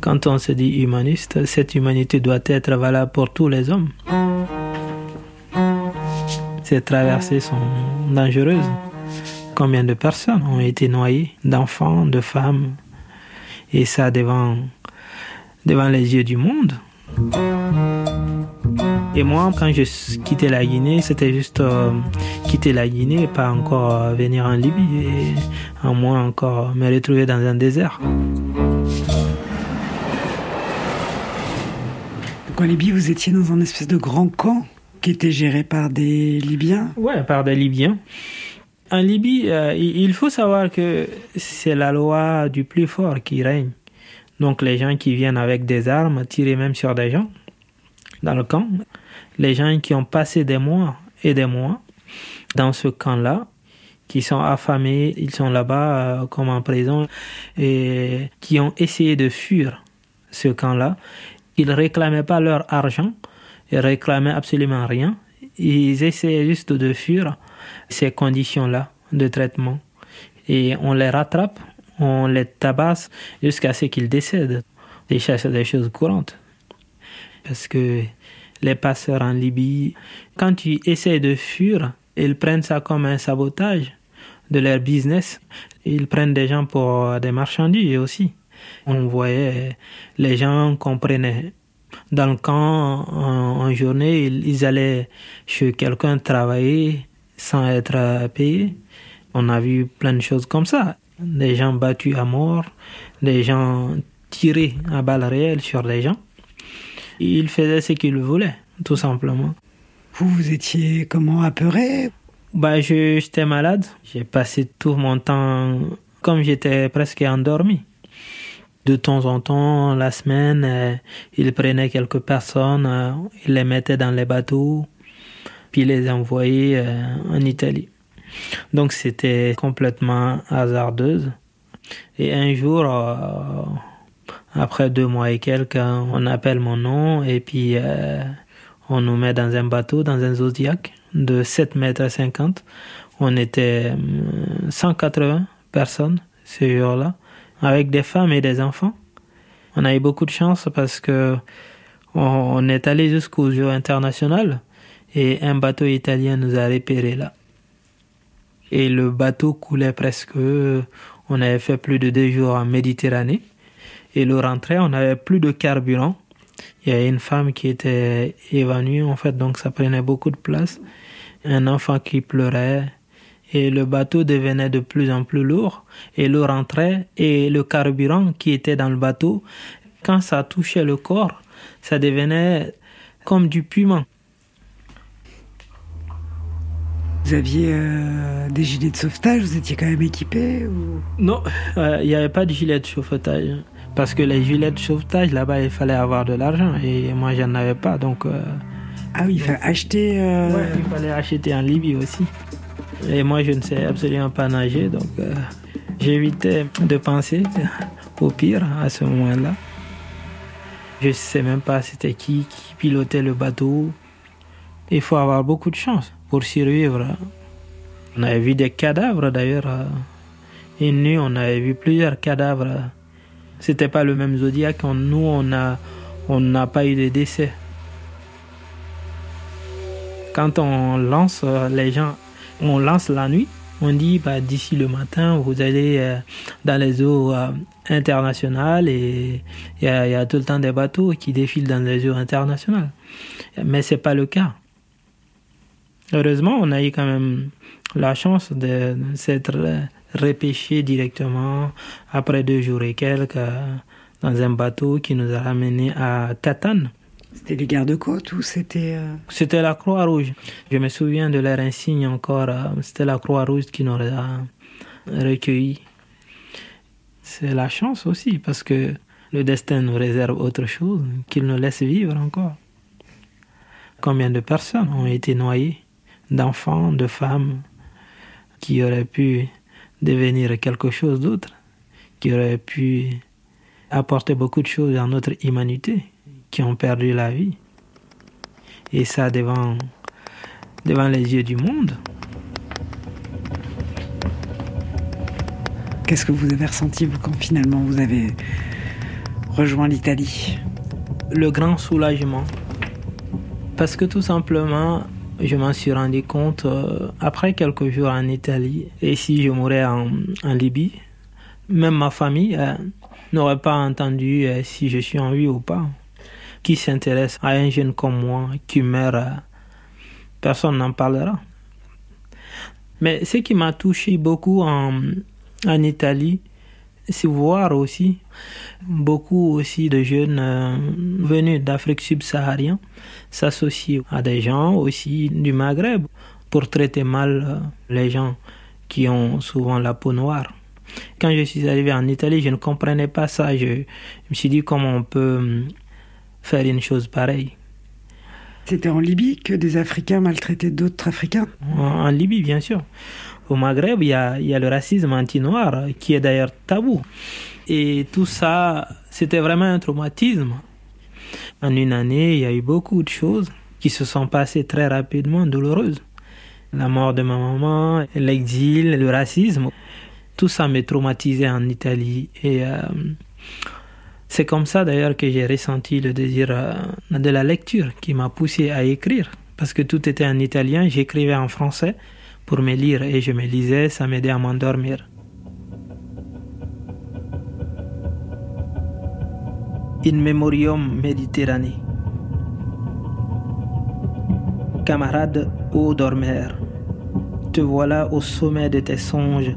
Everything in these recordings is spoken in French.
Quand on se dit humaniste, cette humanité doit être valable pour tous les hommes. Ces traversées sont dangereuses. Combien de personnes ont été noyées, d'enfants, de femmes, et ça devant, devant les yeux du monde? Et moi, quand je quittais la Guinée, c'était juste euh, quitter la Guinée, pas encore euh, venir en Libye, et à moins encore me retrouver dans un désert. Donc en Libye, vous étiez dans un espèce de grand camp qui était géré par des Libyens? Ouais, par des Libyens. En Libye, euh, il faut savoir que c'est la loi du plus fort qui règne. Donc les gens qui viennent avec des armes tirer même sur des gens dans le camp, les gens qui ont passé des mois et des mois dans ce camp-là, qui sont affamés, ils sont là-bas euh, comme en prison, et qui ont essayé de fuir ce camp-là. Ils ne réclamaient pas leur argent, ils réclamaient absolument rien. Ils essayaient juste de fuir ces conditions-là de traitement. Et on les rattrape, on les tabasse jusqu'à ce qu'ils décèdent. Déjà, c'est des choses courantes. Parce que les passeurs en Libye, quand tu essaies de fuir, ils prennent ça comme un sabotage de leur business. Ils prennent des gens pour des marchandises aussi. On voyait les gens comprenaient. Dans le camp, en, journée, ils, allaient chez quelqu'un travailler sans être payés. On a vu plein de choses comme ça. Des gens battus à mort, des gens tirés à balles réelles sur les gens. Ils faisaient ce qu'ils voulaient, tout simplement. Vous, vous étiez comment apeuré? Bah, J'étais malade. J'ai passé tout mon temps comme j'étais presque endormi. De temps en temps, la semaine, euh, ils prenaient quelques personnes, euh, ils les mettaient dans les bateaux, puis les envoyaient euh, en Italie. Donc c'était complètement hasardeuse. Et un jour, après deux mois et quelques, on appelle mon nom et puis on nous met dans un bateau, dans un zodiac de 7 mètres 50. On était 180 euh, personnes ce jour-là, avec des femmes et des enfants. On a eu beaucoup de chance parce que on est allé jusqu'au jeu international et un bateau italien nous a repérés là. Et le bateau coulait presque, on avait fait plus de deux jours en Méditerranée. Et le rentrée, on avait plus de carburant. Il y a une femme qui était évanouie en fait, donc ça prenait beaucoup de place un enfant qui pleurait, et le bateau devenait de plus en plus lourd, et l'eau rentrait, et le carburant qui était dans le bateau, quand ça touchait le corps, ça devenait comme du piment. Vous aviez euh, des gilets de sauvetage, vous étiez quand même équipé ou... Non, euh, il n'y avait pas de gilets de sauvetage. Parce que les gilets de sauvetage, là-bas, il fallait avoir de l'argent. Et moi, j'en avais pas. Donc, euh, ah oui, il fallait acheter. Euh, ouais, il fallait acheter en Libye aussi. Et moi, je ne sais absolument pas nager, donc euh, j'évitais de penser au pire à ce moment-là. Je ne sais même pas c'était qui qui pilotait le bateau. Il faut avoir beaucoup de chance pour survivre. On avait vu des cadavres d'ailleurs. Une nuit, on avait vu plusieurs cadavres. C'était pas le même zodiaque. Nous, on a, on n'a pas eu de décès. Quand on lance euh, les gens, on lance la nuit, on dit bah, d'ici le matin, vous allez euh, dans les eaux euh, internationales et il y, a tout le temps des bateaux qui défilent dans les eaux internationales. Mais c'est pas le cas. Heureusement, on a eu quand même la chance de s'être repêché directement après deux jours et quelques dans un bateau qui nous a ramené à Tatane. C'était les gardes-côtes ou c'était... Euh, c'était la Croix-Rouge. Je me souviens de leur insigne encore. Euh, c'était la Croix-Rouge qui nous a recueillis. C'est la chance aussi parce que le destin nous réserve autre chose, qu'il nous laisse vivre encore. Combien de personnes ont été noyées, d'enfants, de femmes, qui auraient pu devenir quelque chose d'autre, qui auraient pu apporter beaucoup de choses à notre humanité qui ont perdu la vie. Et ça devant, devant les yeux du monde. Qu'est-ce que vous avez ressenti vous, quand finalement vous avez rejoint l'Italie? Le grand soulagement. Parce que tout simplement, je m'en suis rendu compte euh, après quelques jours en Italie. Et si je mourais en, Libye, même ma famille euh, n'aurait pas entendu euh, si je suis en vie ou pas. Qui s'intéresse à un jeune comme moi qui meurt, personne n'en parlera. Mais ce qui m'a touché beaucoup en, Italie, voir aussi beaucoup aussi de jeunes euh, venus d'Afrique subsaharienne s'associer à des gens aussi du Maghreb pour traiter mal euh, les gens qui ont souvent la peau noire. Quand je suis arrivé en Italie, je ne comprenais pas ça. Je, je me suis dit comment on peut hum, faire une chose pareille. C'était en Libye que des Africains maltraitaient d'autres Africains en, Libye, bien sûr. Au Maghreb, il y a, le racisme anti-noir qui est d'ailleurs tabou. Et tout ça, c'était vraiment un traumatisme. En une année, il y a eu beaucoup de choses qui se sont passées très rapidement, douloureuses. La mort de ma maman, l'exil, le racisme, tout ça m'a traumatisé en Italie. Et euh, c'est comme ça d'ailleurs que j'ai ressenti le désir euh, de la lecture qui m'a poussé à écrire. Parce que tout était en italien, j'écrivais en français pour me lire et je me lisais, ça m'aidait à m'endormir. In Memoriam Méditerranée. Camarade ô dormeur, te voilà au sommet de tes songes,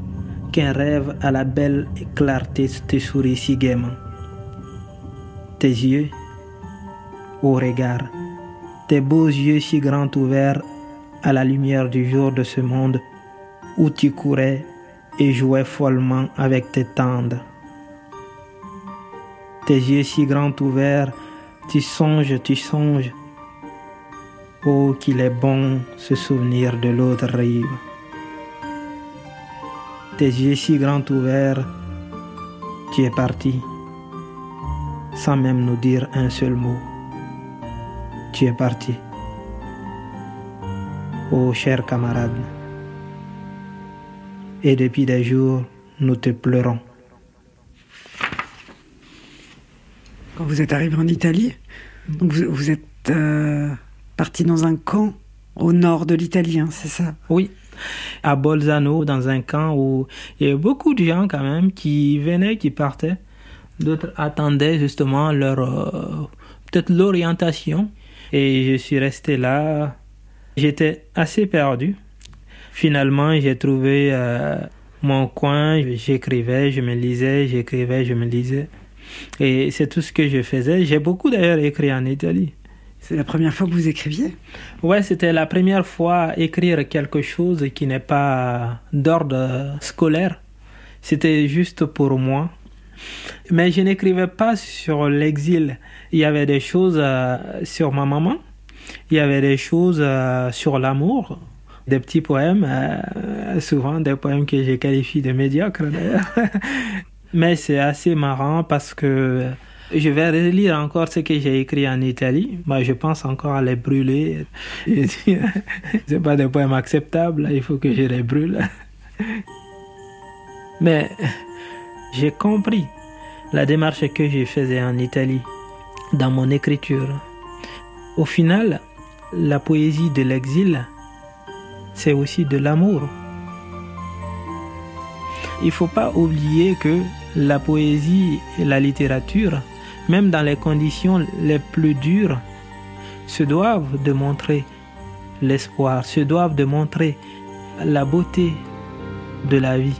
qu'un rêve à la belle clarté te sourit si gaiement tes yeux, au regard, tes beaux yeux si grands ouverts à la lumière du jour de ce monde où tu courais et jouais follement avec tes tendres. Tes yeux si grands ouverts, tu songes, tu songes. Oh, qu'il est bon se souvenir de l'autre rive. Tes yeux si grands ouverts, tu es parti sans même nous dire un seul mot. Tu es parti. Oh cher camarade, et depuis des jours, nous te pleurons. Quand vous êtes arrivé en Italie, vous, êtes euh, parti dans un camp au nord de l'Italie, hein, c'est ça? Oui, à Bolzano, dans un camp où il y avait beaucoup de gens quand même qui venaient, qui partaient. D'autres attendaient justement leur euh, peut-être l'orientation et je suis resté là. J'étais assez perdu. Finalement, j'ai trouvé euh, mon coin. J'écrivais, je me lisais, j'écrivais, je me lisais. Et c'est tout ce que je faisais. J'ai beaucoup d'ailleurs écrit en Italie. C'est la première fois que vous écriviez? Ouais, c'était la première fois écrire quelque chose qui n'est pas d'ordre scolaire. C'était juste pour moi. Mais je n'écrivais pas sur l'exil. Il y avait des choses euh, sur ma maman, il y avait des choses euh, sur l'amour, des petits poèmes, euh, souvent des poèmes que je qualifie de médiocres d'ailleurs. Mais c'est assez marrant parce que je vais relire encore ce que j'ai écrit en Italie. Moi, je pense encore à les brûler. c'est pas des poèmes acceptables, il faut que je les brûle. Mais j'ai compris la démarche que je faisais en Italie dans mon écriture. Au final, la poésie de l'exil, c'est aussi de l'amour. Il ne faut pas oublier que la poésie et la littérature, même dans les conditions les plus dures, se doivent de montrer l'espoir, se doivent de montrer la beauté de la vie.